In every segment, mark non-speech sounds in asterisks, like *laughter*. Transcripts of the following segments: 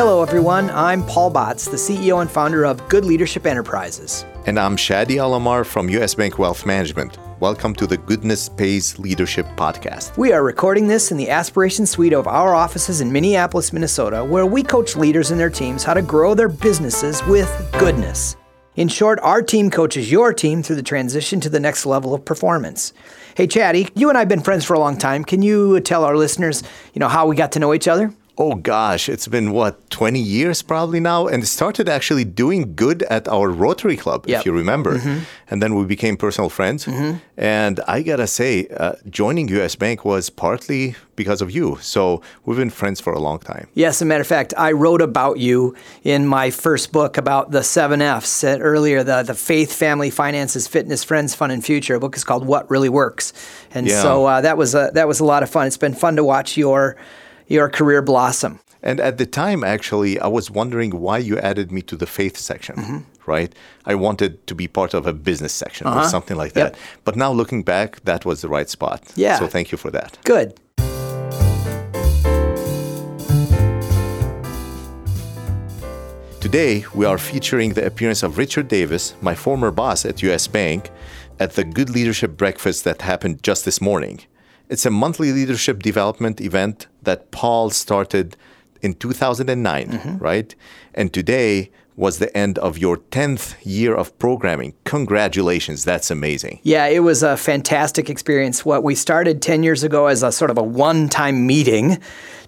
Hello, everyone. I'm Paul Batz, the CEO and founder of Good Leadership Enterprises. And I'm Shadi Alamar from US Bank Wealth Management. Welcome to the Goodness Pays Leadership Podcast. We are recording this in the Aspiration Suite of our offices in Minneapolis, Minnesota, where we coach leaders and their teams how to grow their businesses with goodness. In short, our team coaches your team through the transition to the next level of performance. Hey, Shadi, you and I have been friends for a long time. Can you tell our listeners, you know, how we got to know each other? Oh gosh, it's been what, 20 years probably now? And started actually doing good at our Rotary Club, Yep. if you remember. Mm-hmm. And then we became personal friends. And I gotta say, uh, joining US Bank was partly because of you. So we've been friends for a long time. Yes, as a matter of fact, I wrote about you in my first book about the seven F's earlier the, the faith, family, finances, fitness, friends, fun, and future. A book is called What Really Works. And Yeah. so uh, that, was a, that was a lot of fun. It's been fun to watch your, your career blossom. And at the time, actually, I was wondering why you added me to the faith section, Mm-hmm. right? I wanted to be part of a business section or something like Uh-huh. Yep. that. But now looking back, that was the right spot. Yeah. So thank you for that. Good. Today, we are featuring the appearance of Richard Davis, my former boss at US Bank, at the Good Leadership Breakfast that happened just this morning. It's a monthly leadership development event that Paul started in 2009, mm-hmm. right? And today was the end of your 10th year of programming. Congratulations, that's amazing. Yeah, it was a fantastic experience. What we started 10 years ago as a sort of a one time meeting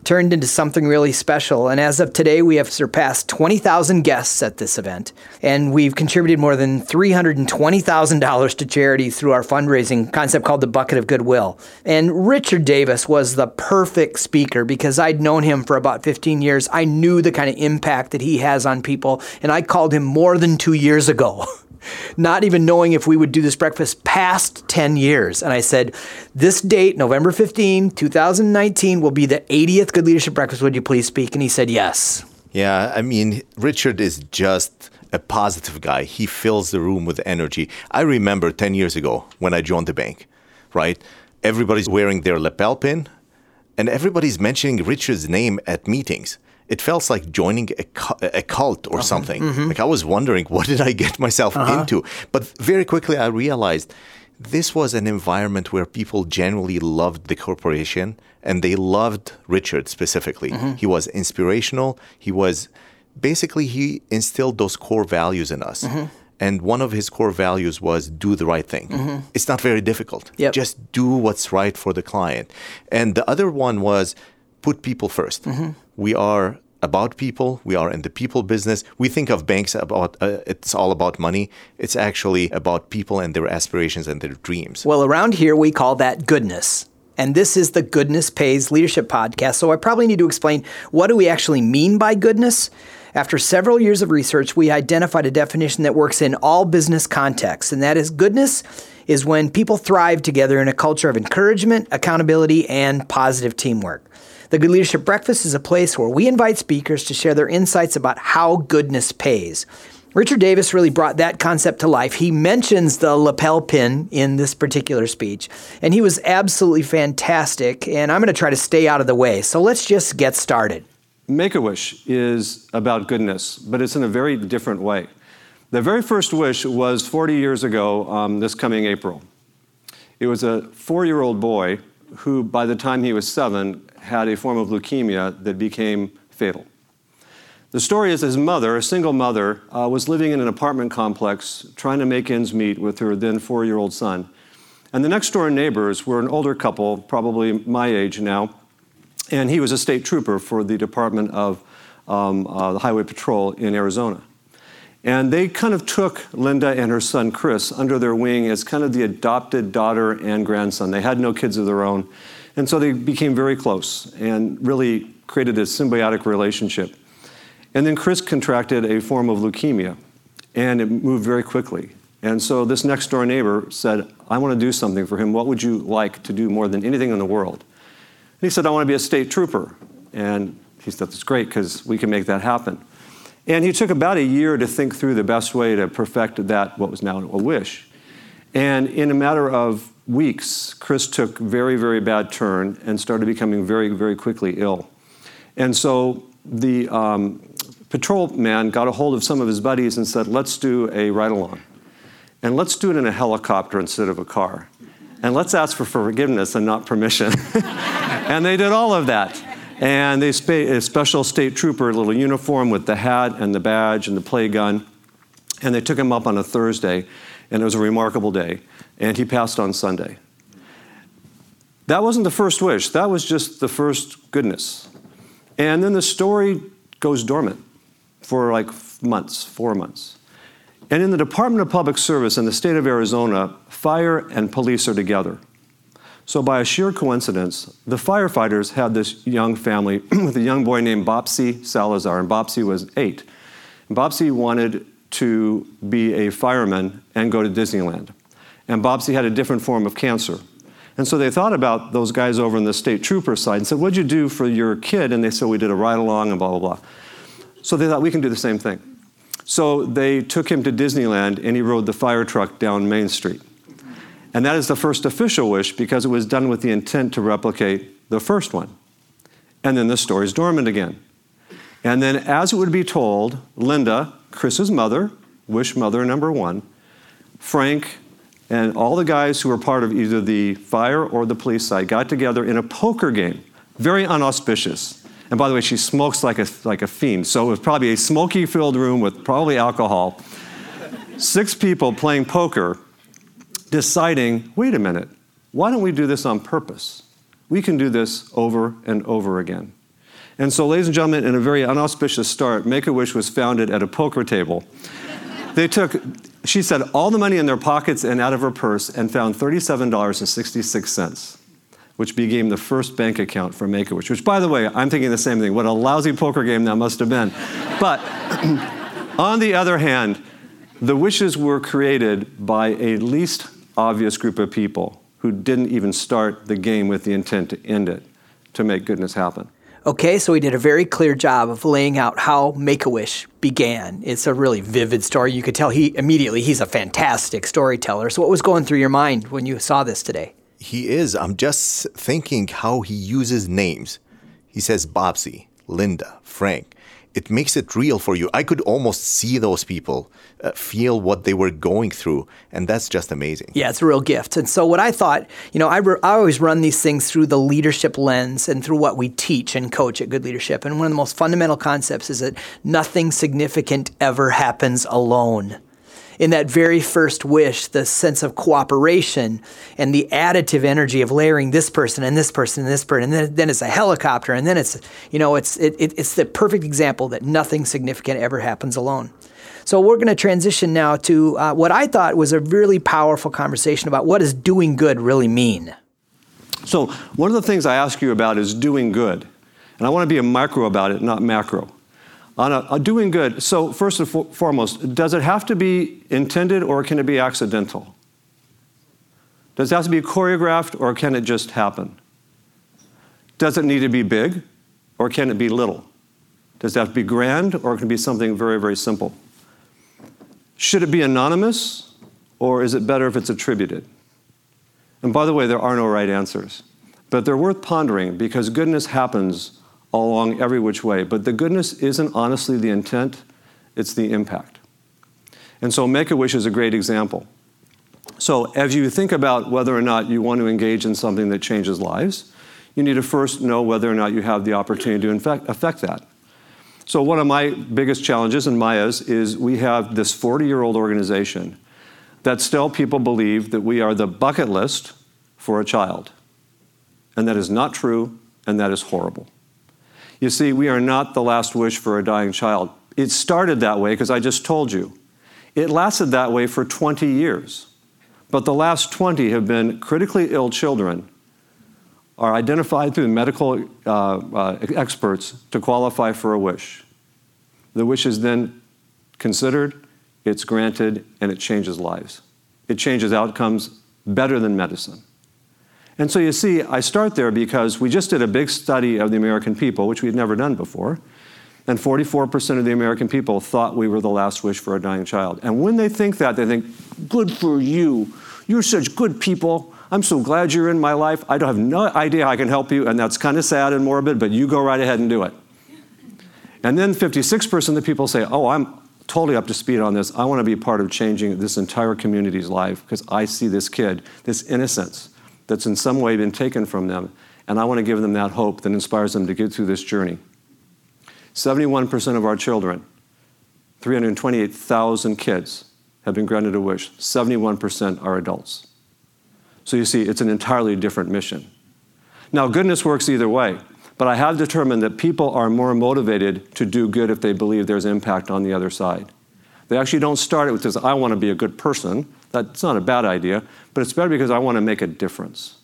turned into something really special. And as of today, we have surpassed 20,000 guests at this event. And we've contributed more than $320,000 to charity through our fundraising concept called the Bucket of Goodwill. And Richard Davis was the perfect speaker because I'd known him for about 15 years. I knew the kind of impact that he has on people. And I called him more than two years ago. *laughs* not even knowing if we would do this breakfast past 10 years. And I said, This date, November 15, 2019, will be the 80th Good Leadership Breakfast. Would you please speak? And he said, Yes. Yeah, I mean, Richard is just a positive guy. He fills the room with energy. I remember 10 years ago when I joined the bank, right? Everybody's wearing their lapel pin and everybody's mentioning Richard's name at meetings. It felt like joining a, a cult or uh-huh. something. Mm-hmm. Like I was wondering, *laughs* what did I get myself uh-huh. into? But very quickly I realized this was an environment where people genuinely loved the corporation and they loved Richard specifically. Mm-hmm. He was inspirational. He was basically he instilled those core values in us. Mm-hmm. And one of his core values was do the right thing. It's not very difficult. Yep. Just do what's right for the client. And the other one was put people 1st We are about people. We are in the people business. We think of banks about uh, it's all about money. It's actually about people and their aspirations and their dreams. Well, around here, we call that goodness. And this is the Goodness Pays Leadership Podcast. So I probably need to explain what do we actually mean by goodness? After several years of research, we identified a definition that works in all business contexts, and that is goodness is when people thrive together in a culture of encouragement, accountability, and positive teamwork. The Good Leadership Breakfast is a place where we invite speakers to share their insights about how goodness pays. Richard Davis really brought that concept to life. He mentions the lapel pin in this particular speech, and he was absolutely fantastic. And I'm going to try to stay out of the way. So let's just get started. Make a Wish is about goodness, but it's in a very different way. The very first wish was 40 years ago, um, this coming April. It was a four year old boy who, by the time he was seven, had a form of leukemia that became fatal. The story is his mother, a single mother, uh, was living in an apartment complex trying to make ends meet with her then four year old son. And the next door neighbors were an older couple, probably my age now, and he was a state trooper for the Department of um, uh, the Highway Patrol in Arizona. And they kind of took Linda and her son Chris under their wing as kind of the adopted daughter and grandson. They had no kids of their own. And so they became very close and really created a symbiotic relationship. And then Chris contracted a form of leukemia, and it moved very quickly. And so this next door neighbor said, I want to do something for him. What would you like to do more than anything in the world? And he said, I want to be a state trooper. And he said, That's great because we can make that happen. And he took about a year to think through the best way to perfect that, what was now a wish. And in a matter of weeks, Chris took very, very bad turn and started becoming very, very quickly ill. And so the um, patrol man got a hold of some of his buddies and said, let's do a ride along. And let's do it in a helicopter instead of a car. And let's ask for forgiveness and not permission. *laughs* and they did all of that. And they spa- a special state trooper, little uniform with the hat and the badge and the play gun. And they took him up on a Thursday, and it was a remarkable day. And he passed on Sunday. That wasn't the first wish, that was just the first goodness. And then the story goes dormant for like months, four months. And in the Department of Public Service in the state of Arizona, fire and police are together. So, by a sheer coincidence, the firefighters had this young family *clears throat* with a young boy named Bopsy Salazar, and Bopsy was eight. And Bopsy wanted to be a fireman and go to Disneyland. And Bopsy had a different form of cancer. And so they thought about those guys over in the state trooper side and said, What'd you do for your kid? And they said, We did a ride along and blah, blah, blah. So they thought, We can do the same thing. So they took him to Disneyland and he rode the fire truck down Main Street. And that is the first official wish because it was done with the intent to replicate the first one. And then the story's dormant again. And then, as it would be told, Linda, Chris's mother, wish mother number one, Frank, and all the guys who were part of either the fire or the police side got together in a poker game, very unauspicious. And by the way, she smokes like a, like a fiend, so it was probably a smoky filled room with probably alcohol. Six people playing poker, deciding wait a minute, why don't we do this on purpose? We can do this over and over again. And so, ladies and gentlemen, in a very unauspicious start, Make a Wish was founded at a poker table. They took she said all the money in their pockets and out of her purse and found $37.66, which became the first bank account for Make a Wish, which, by the way, I'm thinking the same thing. What a lousy poker game that must have been. But *clears throat* on the other hand, the wishes were created by a least obvious group of people who didn't even start the game with the intent to end it, to make goodness happen. Okay, so he did a very clear job of laying out how Make a Wish began. It's a really vivid story. You could tell he immediately he's a fantastic storyteller. So, what was going through your mind when you saw this today? He is. I'm just thinking how he uses names. He says Bopsy, Linda, Frank it makes it real for you. I could almost see those people, uh, feel what they were going through, and that's just amazing. Yeah, it's a real gift. And so, what I thought, you know, I, re- I always run these things through the leadership lens and through what we teach and coach at Good Leadership. And one of the most fundamental concepts is that nothing significant ever happens alone in that very first wish, the sense of cooperation and the additive energy of layering this person and this person and this person, and then, then it's a helicopter, and then it's, you know, it's, it, it's the perfect example that nothing significant ever happens alone. So we're going to transition now to uh, what I thought was a really powerful conversation about what does doing good really mean. So one of the things I ask you about is doing good. And I want to be a micro about it, not macro on a, a doing good. So, first and fo- foremost, does it have to be intended or can it be accidental? Does it have to be choreographed or can it just happen? Does it need to be big or can it be little? Does it have to be grand or can it be something very, very simple? Should it be anonymous or is it better if it's attributed? And by the way, there are no right answers, but they're worth pondering because goodness happens along every which way. But the goodness isn't honestly the intent, it's the impact. And so Make a Wish is a great example. So, as you think about whether or not you want to engage in something that changes lives, you need to first know whether or not you have the opportunity to infect, affect that. So, one of my biggest challenges in Maya's is we have this 40 year old organization that still people believe that we are the bucket list for a child. And that is not true, and that is horrible. You see, we are not the last wish for a dying child. It started that way because I just told you. It lasted that way for 20 years. But the last 20 have been critically ill children are identified through medical uh, uh, experts to qualify for a wish. The wish is then considered, it's granted, and it changes lives. It changes outcomes better than medicine. And so you see, I start there because we just did a big study of the American people, which we had never done before. And 44% of the American people thought we were the last wish for a dying child. And when they think that, they think, good for you. You're such good people. I'm so glad you're in my life. I don't have no idea how I can help you. And that's kind of sad and morbid, but you go right ahead and do it. And then 56% of the people say, oh, I'm totally up to speed on this. I want to be part of changing this entire community's life because I see this kid, this innocence that's in some way been taken from them, and I want to give them that hope that inspires them to get through this journey. 71% of our children, 328,000 kids, have been granted a wish. 71% are adults. So you see, it's an entirely different mission. Now, goodness works either way, but I have determined that people are more motivated to do good if they believe there's impact on the other side. They actually don't start it with this, I want to be a good person. That's not a bad idea, but it's better because I want to make a difference.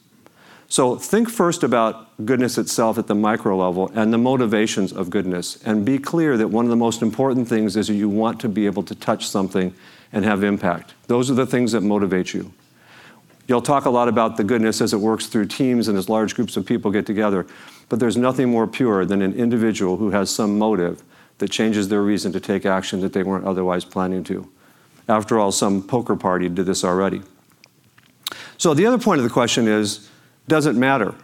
So think first about goodness itself at the micro level and the motivations of goodness. And be clear that one of the most important things is that you want to be able to touch something and have impact. Those are the things that motivate you. You'll talk a lot about the goodness as it works through teams and as large groups of people get together. But there's nothing more pure than an individual who has some motive that changes their reason to take action that they weren't otherwise planning to. After all, some poker party did this already. So the other point of the question is does it matter?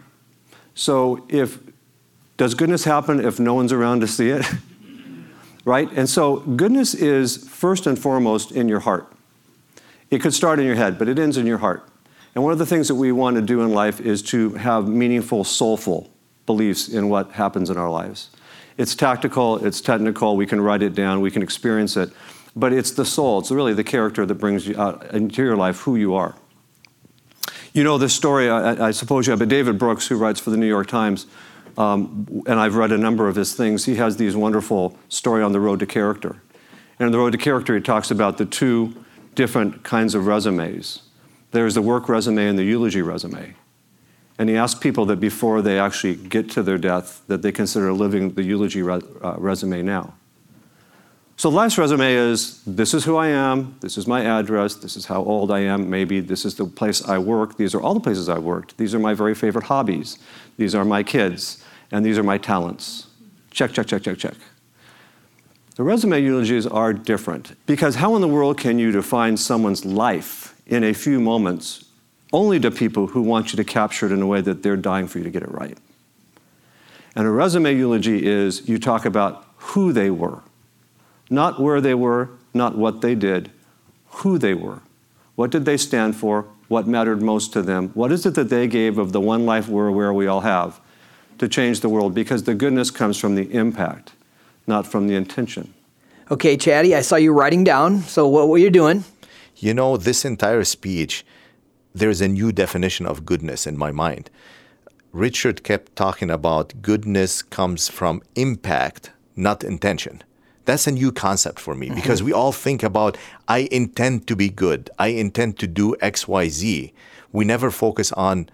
So if does goodness happen if no one's around to see it? *laughs* right? And so goodness is first and foremost in your heart. It could start in your head, but it ends in your heart. And one of the things that we want to do in life is to have meaningful, soulful beliefs in what happens in our lives. It's tactical, it's technical, we can write it down, we can experience it, but it's the soul, it's really the character that brings you out into your life who you are. You know this story, I, I suppose you have, but David Brooks, who writes for the New York Times, um, and I've read a number of his things, he has these wonderful story on the road to character. And on the road to character, he talks about the two different kinds of resumes. There's the work resume and the eulogy resume. And he asks people that before they actually get to their death, that they consider living the eulogy re- uh, resume now. So life's resume is this is who I am, this is my address, this is how old I am, maybe this is the place I work, these are all the places I've worked, these are my very favorite hobbies, these are my kids, and these are my talents. Check, check, check, check, check. The resume eulogies are different because how in the world can you define someone's life in a few moments only to people who want you to capture it in a way that they're dying for you to get it right? And a resume eulogy is you talk about who they were not where they were, not what they did, who they were. What did they stand for? What mattered most to them? What is it that they gave of the one life we're aware we all have to change the world? Because the goodness comes from the impact, not from the intention. Okay, Shadi, I saw you writing down. So, what were you doing? You know, this entire speech, there's a new definition of goodness in my mind. Richard kept talking about goodness comes from impact, not intention. That's a new concept for me because mm-hmm. we all think about, I intend to be good, I intend to do X, Y, Z. We never focus on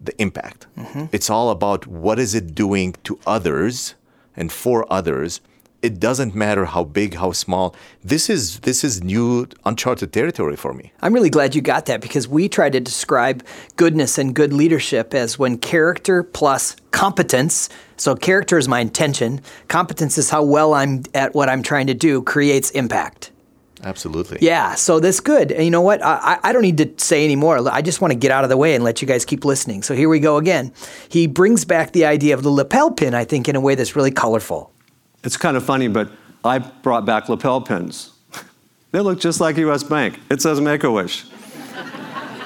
the impact. Mm-hmm. It's all about what is it doing to others and for others it doesn't matter how big, how small. This is this is new uncharted territory for me. I'm really glad you got that because we try to describe goodness and good leadership as when character plus competence. So character is my intention. Competence is how well I'm at what I'm trying to do creates impact. Absolutely. Yeah, so that's good. And you know what? I, I don't need to say anymore. I just want to get out of the way and let you guys keep listening. So here we go again. He brings back the idea of the lapel pin, I think, in a way that's really colorful. It's kind of funny, but I brought back lapel pins. they look just like US Bank. It says Make a Wish.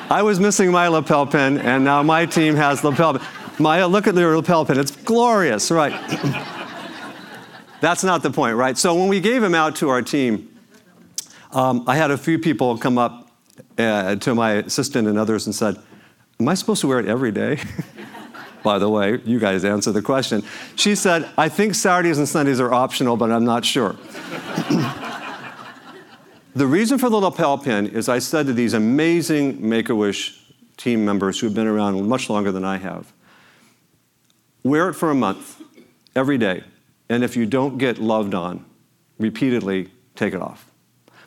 I was missing my lapel pin, and now my team has lapel pin. Maya, look at the lapel pin. It's glorious, right? *coughs* That's not the point, right? So when we gave him out to our team, um, I had a few people come up uh, to my assistant and others and said, Am I supposed to wear it every day? *laughs* by the way. You guys answer the question. She said, I think Saturdays and Sundays are optional, but I'm not sure. *laughs* the reason for the lapel pin is I said to these amazing Make a Wish team members who have been around much longer than I have wear it for a month, every day. And if you don't get loved on repeatedly, take it off.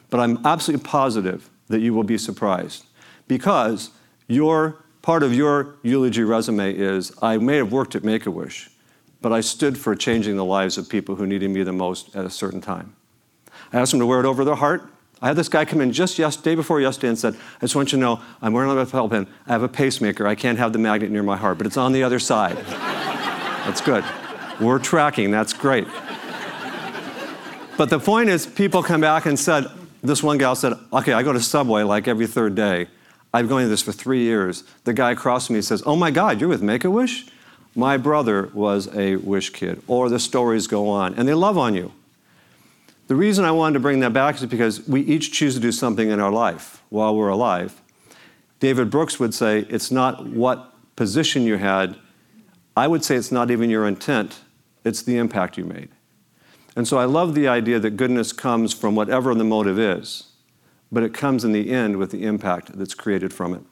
But I'm absolutely positive that you will be surprised because your part of your eulogy resume is I may have worked at Make a Wish, but I stood for changing the lives of people who needed me the most at a certain time. I asked them to wear it over their heart. I had this guy come in just yesterday, day before yesterday and said, I just want you to know I'm wearing a lapel. I have a pacemaker. I can't have the magnet near my heart, but it's on the other side. *laughs* That's good. We're tracking. That's great. but the point is, people come back and said, this one gal said, okay, I go to Subway like every third day. I've been going to this for three years. The guy across from me says, oh my God, you're with Make-A-Wish? My brother was a Wish kid. Or the stories go on, and they love on you. The reason I wanted to bring that back is because we each choose to do something in our life while we're alive. David Brooks would say, it's not what position you had. I would say it's not even your intent, it's the impact you made. And so I love the idea that goodness comes from whatever the motive is, but it comes in the end with the impact that's created from it.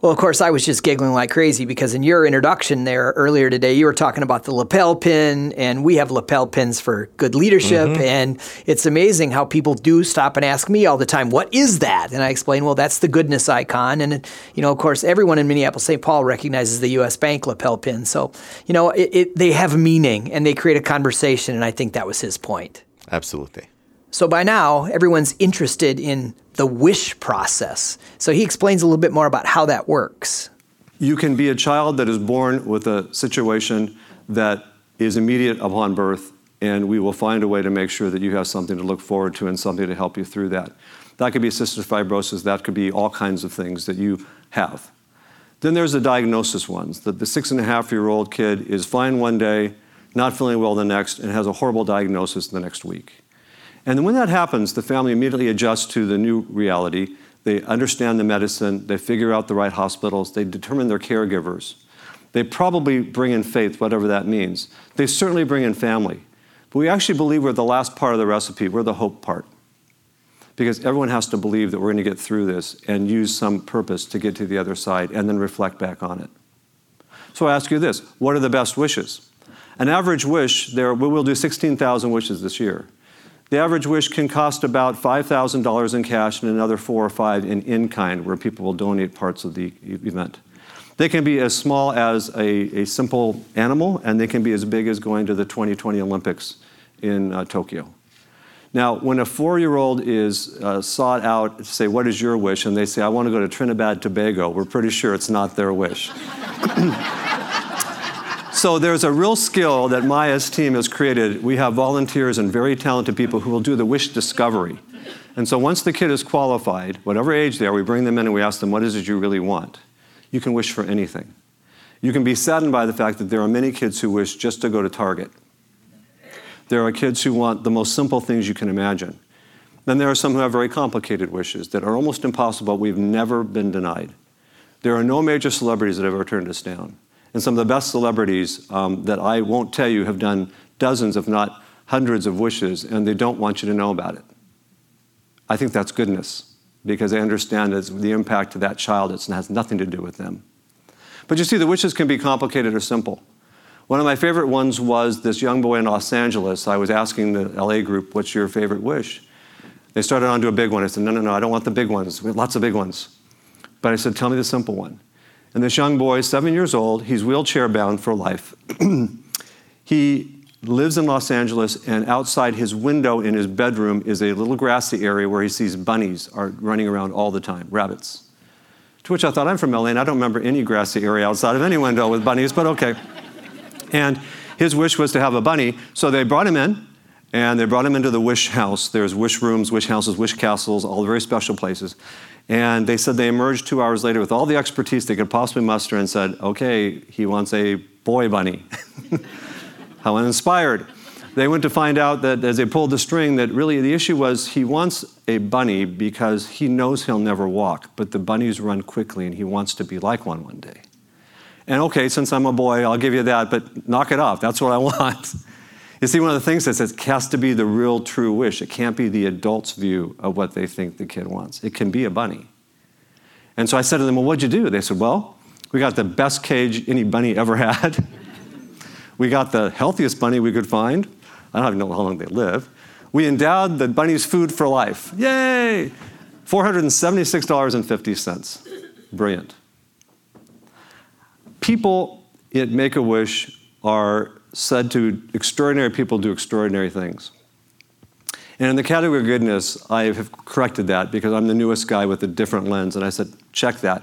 Well, of course, I was just giggling like crazy because in your introduction there earlier today, you were talking about the lapel pin, and we have lapel pins for good leadership. Mm-hmm. And it's amazing how people do stop and ask me all the time, What is that? And I explain, Well, that's the goodness icon. And, you know, of course, everyone in Minneapolis St. Paul recognizes the U.S. Bank lapel pin. So, you know, it, it, they have meaning and they create a conversation. And I think that was his point. Absolutely. So by now, everyone's interested in the wish process. So he explains a little bit more about how that works. You can be a child that is born with a situation that is immediate upon birth, and we will find a way to make sure that you have something to look forward to and something to help you through that. That could be cystic fibrosis, that could be all kinds of things that you have. Then there's the diagnosis ones that the six and a half year old kid is fine one day, not feeling well the next, and has a horrible diagnosis the next week. And when that happens, the family immediately adjusts to the new reality. They understand the medicine, they figure out the right hospitals, they determine their caregivers. They probably bring in faith, whatever that means. They certainly bring in family. But we actually believe we're the last part of the recipe, we're the hope part. Because everyone has to believe that we're going to get through this and use some purpose to get to the other side and then reflect back on it. So I ask you this what are the best wishes? An average wish, there, we will do 16,000 wishes this year. The average wish can cost about $5,000 in cash and another four or five in in kind, where people will donate parts of the event. They can be as small as a, a simple animal, and they can be as big as going to the 2020 Olympics in uh, Tokyo. Now, when a four year old is uh, sought out to say, What is your wish? and they say, I want to go to Trinidad Tobago, we're pretty sure it's not their wish. *clears throat* So there's a real skill that Maya's team has created. We have volunteers and very talented people who will do the wish discovery. And so once the kid is qualified, whatever age they are, we bring them in and we ask them, what is it you really want? You can wish for anything. You can be saddened by the fact that there are many kids who wish just to go to Target. There are kids who want the most simple things you can imagine. Then there are some who have very complicated wishes that are almost impossible. We've never been denied. There are no major celebrities that have ever turned us down. And some of the best celebrities um, that I won't tell you have done dozens, if not hundreds, of wishes, and they don't want you to know about it. I think that's goodness because they understand the impact to that child it has nothing to do with them. But you see, the wishes can be complicated or simple. One of my favorite ones was this young boy in Los Angeles. I was asking the LA group, What's your favorite wish? They started on to a big one. I said, No, no, no, I don't want the big ones. We have lots of big ones. But I said, Tell me the simple one. And this young boy, seven years old, he's wheelchair bound for life. *clears throat* he lives in Los Angeles, and outside his window in his bedroom is a little grassy area where he sees bunnies are running around all the time, rabbits. To which I thought, I'm from LA, and I don't remember any grassy area outside of any window with bunnies, but okay. *laughs* And his wish was to have a bunny, so they brought him in, and they brought him into the wish house. There's wish rooms, wish houses, wish castles, all very special places. And they said they emerged two hours later with all the expertise they could possibly muster and said, okay, he wants a boy bunny. *laughs* How uninspired. They went to find out that as they pulled the string, that really the issue was he wants a bunny because he knows he'll never walk, but the bunnies run quickly and he wants to be like one one day. And okay, since I'm a boy, I'll give you that, but knock it off. That's what I *laughs* want. You see, one of the things that says has to be the real true wish. It can't be the adult's view of what they think the kid wants. It can be a bunny. And so I said to them, Well, what'd you do? They said, Well, we got the best cage any bunny ever had. *laughs* we got the healthiest bunny we could find. I don't even know how long they live. We endowed the bunny's food for life. Yay! $476.50. Brilliant. People at Make a Wish are said to extraordinary people do extraordinary things. And in the category of goodness, I have corrected that because I'm the newest guy with a different lens. And I said, check that.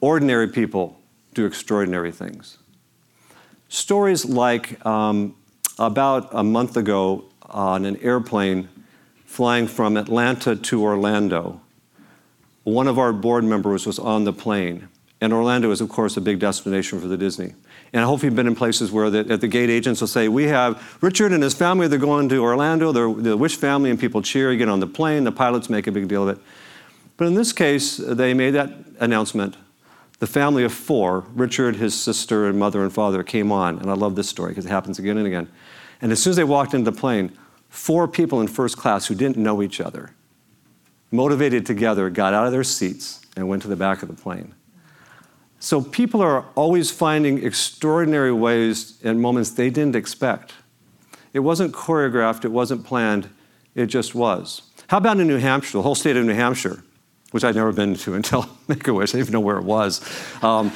Ordinary people do extraordinary things. Stories like um, about a month ago, on an airplane flying from Atlanta to Orlando. One of our board members was on the plane. And Orlando is, of course, a big destination for the Disney. And I hope you've been in places where the, at the gate agents will say, We have Richard and his family, they're going to Orlando, the Wish family, and people cheer. You get on the plane, the pilots make a big deal of it. But in this case, they made that announcement. The family of four, Richard, his sister, and mother and father, came on. And I love this story because it happens again and again. And as soon as they walked into the plane, four people in first class who didn't know each other, motivated together, got out of their seats and went to the back of the plane. So people are always finding extraordinary ways and moments they didn't expect. It wasn't choreographed, it wasn't planned, it just was. How about in New Hampshire, the whole state of New Hampshire, which I'd never been to *laughs* until Make a Wish, I didn't even know where it was. Um,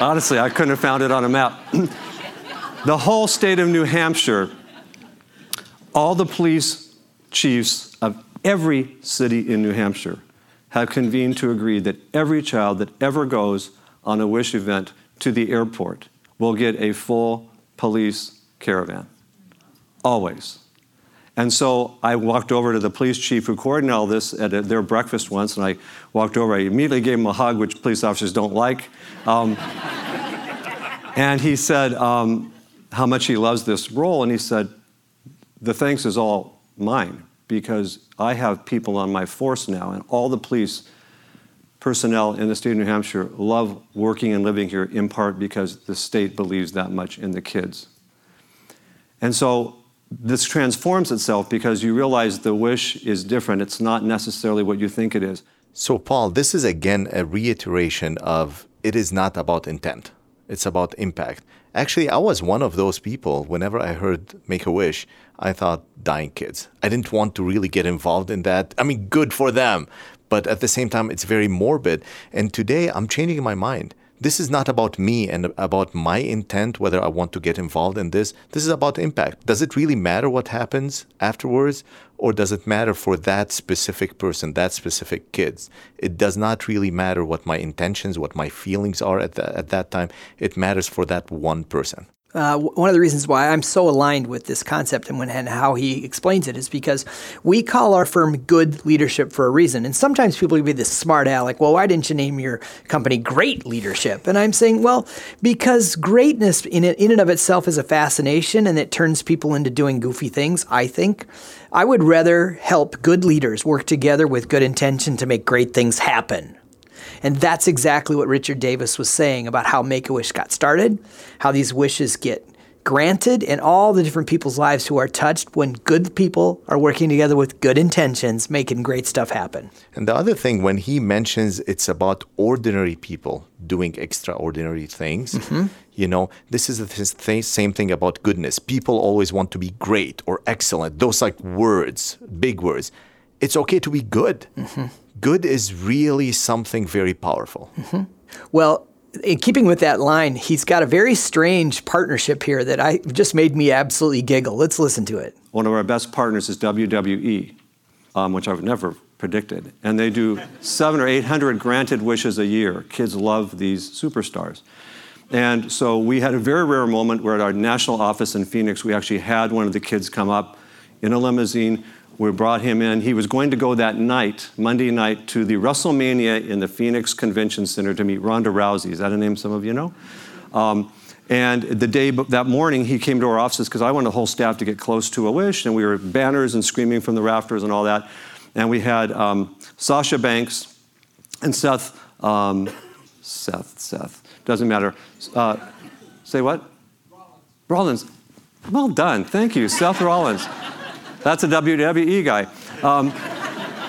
honestly, I couldn't have found it on a map. *clears throat* the whole state of New Hampshire, all the police chiefs of every city in New Hampshire have convened to agree that every child that ever goes on a Wish event to the airport will get a full police caravan. Always. And so I walked over to the police chief who coordinated all this at their breakfast once, and I walked over. I immediately gave him a hug, which police officers don't like. Um, *laughs* and he said um, how much he loves this role, and he said, The thanks is all mine because I have people on my force now, and all the police personnel in the state of New Hampshire love working and living here in part because the state believes that much in the kids. And so this transforms itself because you realize the wish is different. It's not necessarily what you think it is. So, Paul, this is again a reiteration of it is not about intent, it's about impact. Actually, I was one of those people. Whenever I heard Make a Wish, I thought dying kids. I didn't want to really get involved in that. I mean, good for them but at the same time, it's very morbid. And today, I'm changing my mind. This is not about me and about my intent, whether I want to get involved in this. This is about impact. Does it really matter what happens afterwards? Or does it matter for that specific person, that specific kids? It does not really matter what my intentions, what my feelings are at, the, at that time. It matters for that one person. Uh, one of the reasons why I'm so aligned with this concept and, when, and how he explains it is because we call our firm good leadership for a reason. And sometimes people can be this smart aleck, well, why didn't you name your company great leadership? And I'm saying, well, because greatness in, it, in and of itself is a fascination and it turns people into doing goofy things, I think. I would rather help good leaders work together with good intention to make great things happen and that's exactly what Richard Davis was saying about how Make a Wish got started, how these wishes get granted, and all the different people's lives who are touched when good people are working together with good intentions, making great stuff happen. And the other thing, when he mentions it's about ordinary people doing extraordinary things, mm-hmm. you know, this is the same thing about goodness. People always want to be great or excellent, those like words, big words. It's okay to be good. Mm-hmm good is really something very powerful. Mm-hmm. Well, in keeping with that line, he's got a very strange partnership here that I just made me absolutely giggle. Let's listen to it. One of our best partners is WWE, um, which I've never predicted, and they do seven or eight hundred granted wishes a year. Kids love these superstars. And so we had a very rare moment where at our national office in Phoenix, we actually had one of the kids come up in a limousine we brought him in. He was going to go that night, Monday night, to the WrestleMania in the Phoenix Convention Center to meet Ronda Rousey. Is that a name some of you know? Um, and the day that morning, he came to our offices because I wanted the whole staff to get close to a wish, and we were banners and screaming from the rafters and all that. And we had um, Sasha Banks and Seth, um, Seth, Seth, doesn't matter. Uh, say what? Rollins. Rollins. Well done. Thank you, Seth Rollins. That's a WWE guy. Um,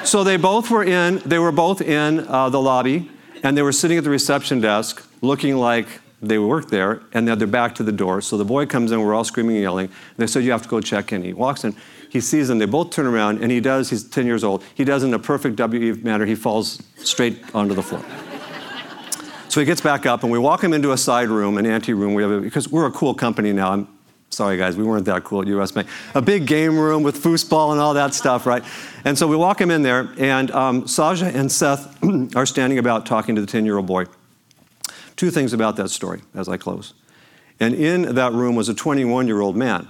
so they both were in, they were both in uh, the lobby, and they were sitting at the reception desk looking like they worked there, and they had their back to the door. So the boy comes in, we're all screaming and yelling, and they said, You have to go check in. He walks in, he sees them, they both turn around, and he does, he's 10 years old, he does in a perfect WE manner, he falls straight onto the floor. So he gets back up, and we walk him into a side room, an ante room. We have a, because we're a cool company now. I'm, Sorry, guys, we weren't that cool at US Bank. A big game room with foosball and all that stuff, right? And so we walk him in there, and um, Sasha and Seth *clears throat* are standing about talking to the 10 year old boy. Two things about that story as I close. And in that room was a 21 year old man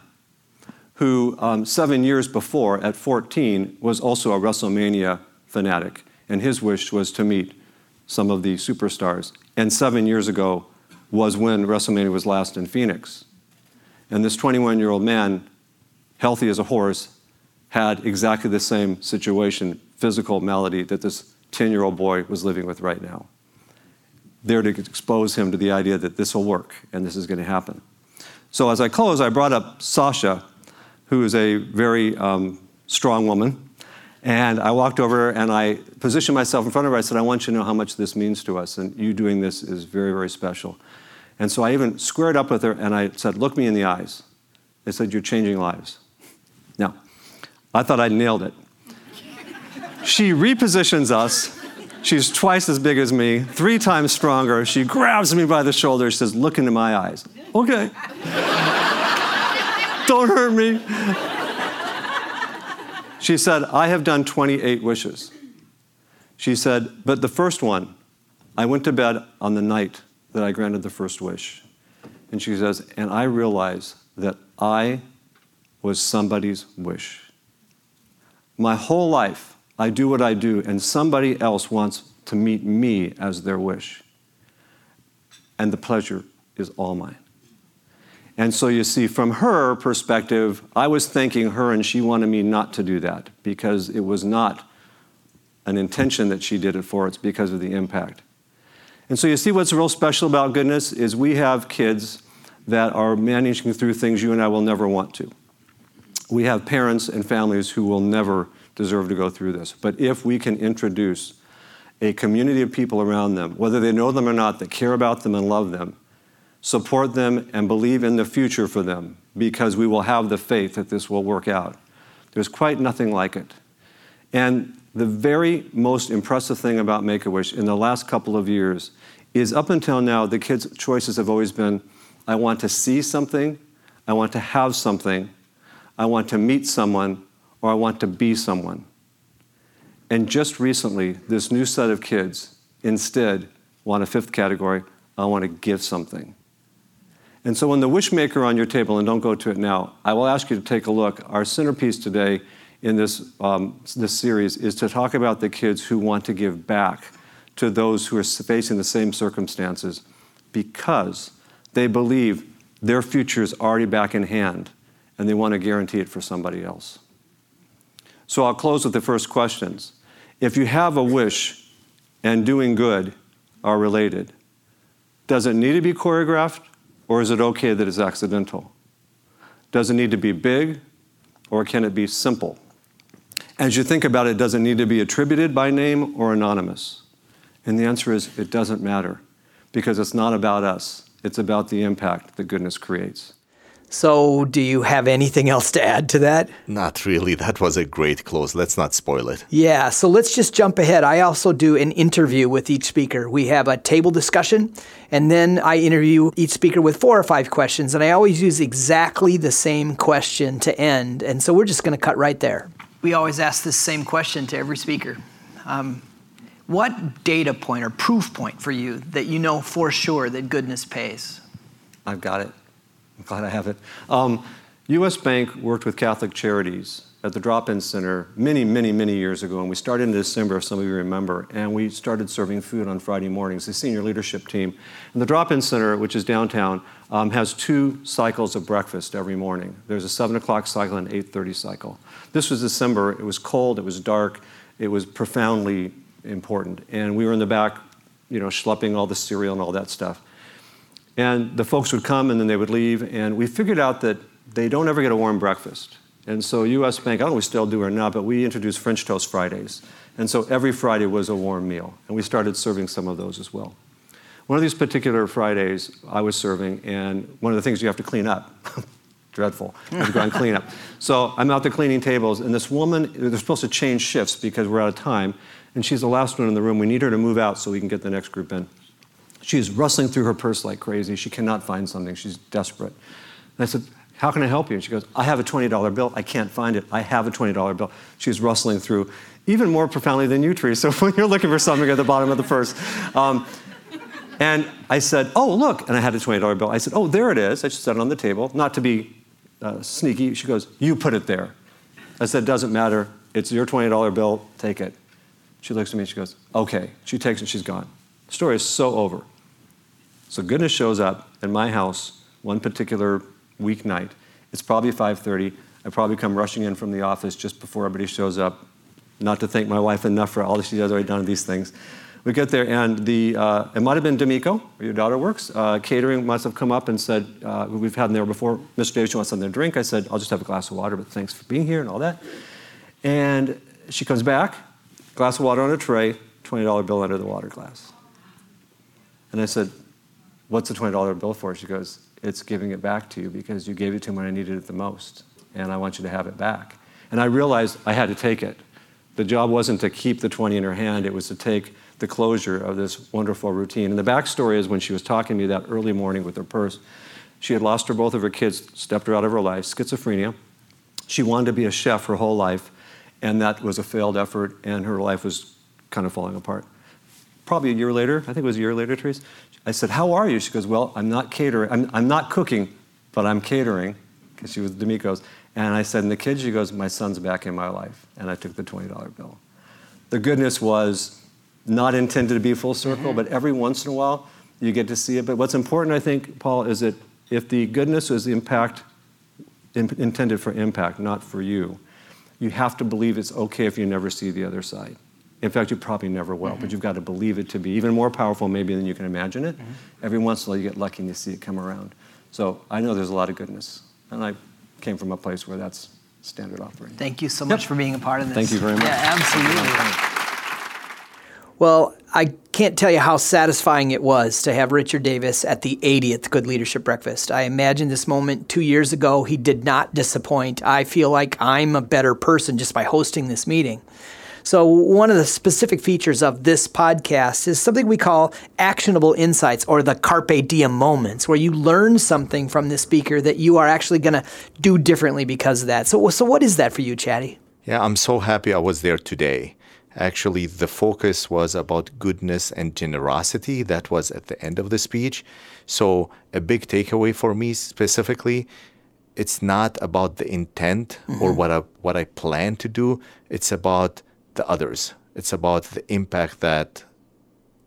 who um, seven years before, at 14, was also a WrestleMania fanatic. And his wish was to meet some of the superstars. And seven years ago was when WrestleMania was last in Phoenix. And this 21 year old man, healthy as a horse, had exactly the same situation, physical malady, that this 10 year old boy was living with right now. There to expose him to the idea that this will work and this is going to happen. So, as I close, I brought up Sasha, who is a very um, strong woman. And I walked over and I positioned myself in front of her. I said, I want you to know how much this means to us. And you doing this is very, very special. And so I even squared up with her and I said, Look me in the eyes. I said, You're changing lives. Now, I thought I'd nailed it. She repositions us. She's twice as big as me, three times stronger. She grabs me by the shoulder. She says, Look into my eyes. Okay. Don't hurt me. She said, I have done 28 wishes. She said, But the first one, I went to bed on the night that I granted the first wish. And she says, And I realize that I was somebody's wish. My whole life, I do what I do, and somebody else wants to meet me as their wish. And the pleasure is all mine. And so you see, from her perspective, I was thanking her, and she wanted me not to do that because it was not an intention that she did it for, it's because of the impact. And so you see what's real special about goodness is we have kids that are managing through things you and I will never want to. We have parents and families who will never deserve to go through this. But if we can introduce a community of people around them, whether they know them or not, that care about them and love them, support them and believe in the future for them, because we will have the faith that this will work out. There's quite nothing like it. And the very most impressive thing about Make a Wish in the last couple of years is up until now, the kids' choices have always been I want to see something, I want to have something, I want to meet someone, or I want to be someone. And just recently, this new set of kids instead want a fifth category I want to give something. And so, when the wish maker on your table, and don't go to it now, I will ask you to take a look. Our centerpiece today in this, um, this series is to talk about the kids who want to give back to those who are facing the same circumstances because they believe their future is already back in hand and they want to guarantee it for somebody else. So I'll close with the first questions. If you have a wish and doing good are related, does it need to be choreographed or is it okay that it's accidental? Does it need to be big or can it be simple? As you think about it, does it need to be attributed by name or anonymous? And the answer is it doesn't matter because it's not about us, it's about the impact that goodness creates. So, do you have anything else to add to that? Not really. That was a great close. Let's not spoil it. Yeah, so let's just jump ahead. I also do an interview with each speaker. We have a table discussion, and then I interview each speaker with four or five questions, and I always use exactly the same question to end. And so we're just going to cut right there. We always ask this same question to every speaker. Um, what data point or proof point for you that you know for sure that goodness pays? I've got it. I'm glad I have it. Um, U.S. Bank worked with Catholic Charities at the drop-in center many, many, many years ago, and we started in December, if some of you remember, and we started serving food on Friday mornings. The senior leadership team, and the drop-in center, which is downtown, um, has two cycles of breakfast every morning. There's a seven o'clock cycle and an 8:30 cycle. This was December. It was cold. It was dark. It was profoundly important, and we were in the back, you know, schlepping all the cereal and all that stuff. And the folks would come and then they would leave. And we figured out that they don't ever get a warm breakfast. And so US Bank, I don't know if we still do or not, but we introduced French Toast Fridays. And so every Friday was a warm meal. And we started serving some of those as well. One of these particular Fridays I was serving, and one of the things you have to clean up. *laughs* Dreadful. You have to go and clean up. So I'm out there cleaning tables, and this woman, they're supposed to change shifts because we're out of time, and she's the last one in the room. We need her to move out so we can get the next group in. She's rustling through her purse like crazy. She cannot find something. She's desperate. And I said, How can I help you? And she goes, I have a $20 bill. I can't find it. I have a $20 bill. She's rustling through, even more profoundly than you, Teresa. So *laughs* when you're looking for something at the bottom of the purse. Um, and I said, Oh, look. And I had a $20 bill. I said, Oh, there it is. I just set it on the table, not to be uh, sneaky. She goes, You put it there. I said, Doesn't matter. It's your $20 bill. Take it. She looks at me. She goes, Okay. She takes it. She's gone. The story is so over. So goodness shows up at my house one particular weeknight. It's probably 5:30. I probably come rushing in from the office just before everybody shows up. Not to thank my wife enough for all that she does done these things. We get there, and the uh, it might have been D'Amico, where your daughter works. Uh, catering must have come up and said, uh, "We've had them there before. Mr. Davis, you want something to drink?" I said, "I'll just have a glass of water, but thanks for being here and all that." And she comes back, glass of water on a tray, $20 bill under the water glass. And I said, What's the $20 bill for? She goes, It's giving it back to you because you gave it to me when I needed it the most, and I want you to have it back. And I realized I had to take it. The job wasn't to keep the 20 in her hand, it was to take the closure of this wonderful routine. And the backstory is when she was talking to me that early morning with her purse, she had lost her both of her kids, stepped her out of her life, schizophrenia. She wanted to be a chef her whole life, and that was a failed effort, and her life was kind of falling apart. Probably a year later, I think it was a year later, Therese, I said, How are you? She goes, Well, I'm not catering, I'm, I'm not cooking, but I'm catering, because she was D'Amico's. And I said, And the kids? She goes, My son's back in my life. And I took the $20 bill. The goodness was not intended to be full circle, mm-hmm. but every once in a while you get to see it. But what's important, I think, Paul, is that if the goodness is the impact in, intended for impact, not for you, you have to believe it's okay if you never see the other side. In fact, you probably never will, mm-hmm. but you've got to believe it to be even more powerful, maybe, than you can imagine it. Mm-hmm. Every once in a while, you get lucky and you see it come around. So I know there's a lot of goodness. And I came from a place where that's standard operating. Thank you so much yep. for being a part of this. Thank you very much. Yeah, absolutely. Well, I can't tell you how satisfying it was to have Richard Davis at the 80th Good Leadership Breakfast. I imagine this moment two years ago. He did not disappoint. I feel like I'm a better person just by hosting this meeting. So, one of the specific features of this podcast is something we call actionable insights or the carpe diem moments, where you learn something from the speaker that you are actually going to do differently because of that. So, so, what is that for you, Shadi? Yeah, I'm so happy I was there today. Actually, the focus was about goodness and generosity. That was at the end of the speech. So, a big takeaway for me specifically it's not about the intent mm-hmm. or what I, what I plan to do. It's about the others. It's about the impact that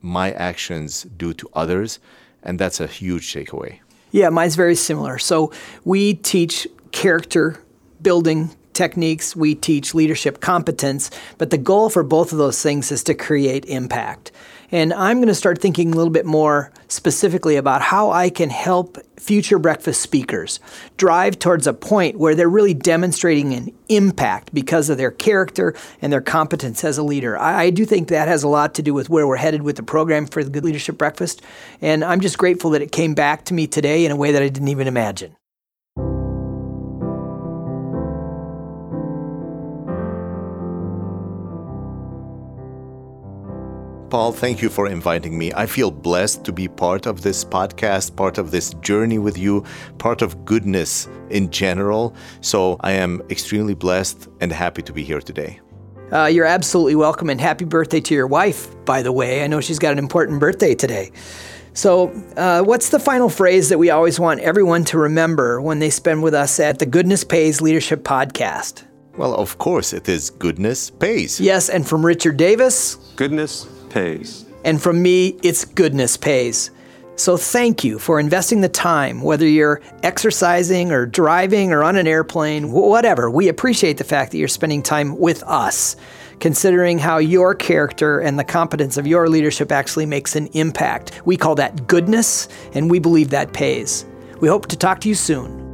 my actions do to others. And that's a huge takeaway. Yeah, mine's very similar. So we teach character building techniques, we teach leadership competence, but the goal for both of those things is to create impact. And I'm going to start thinking a little bit more specifically about how I can help future breakfast speakers drive towards a point where they're really demonstrating an impact because of their character and their competence as a leader. I, I do think that has a lot to do with where we're headed with the program for the Good Leadership Breakfast. And I'm just grateful that it came back to me today in a way that I didn't even imagine. Paul, thank you for inviting me. I feel blessed to be part of this podcast, part of this journey with you, part of goodness in general. So I am extremely blessed and happy to be here today. Uh, you're absolutely welcome, and happy birthday to your wife, by the way. I know she's got an important birthday today. So, uh, what's the final phrase that we always want everyone to remember when they spend with us at the Goodness Pays Leadership Podcast? Well, of course, it is goodness pays. Yes, and from Richard Davis, goodness pays. And from me, it's goodness pays. So thank you for investing the time, whether you're exercising or driving or on an airplane, whatever. We appreciate the fact that you're spending time with us, considering how your character and the competence of your leadership actually makes an impact. We call that goodness, and we believe that pays. We hope to talk to you soon.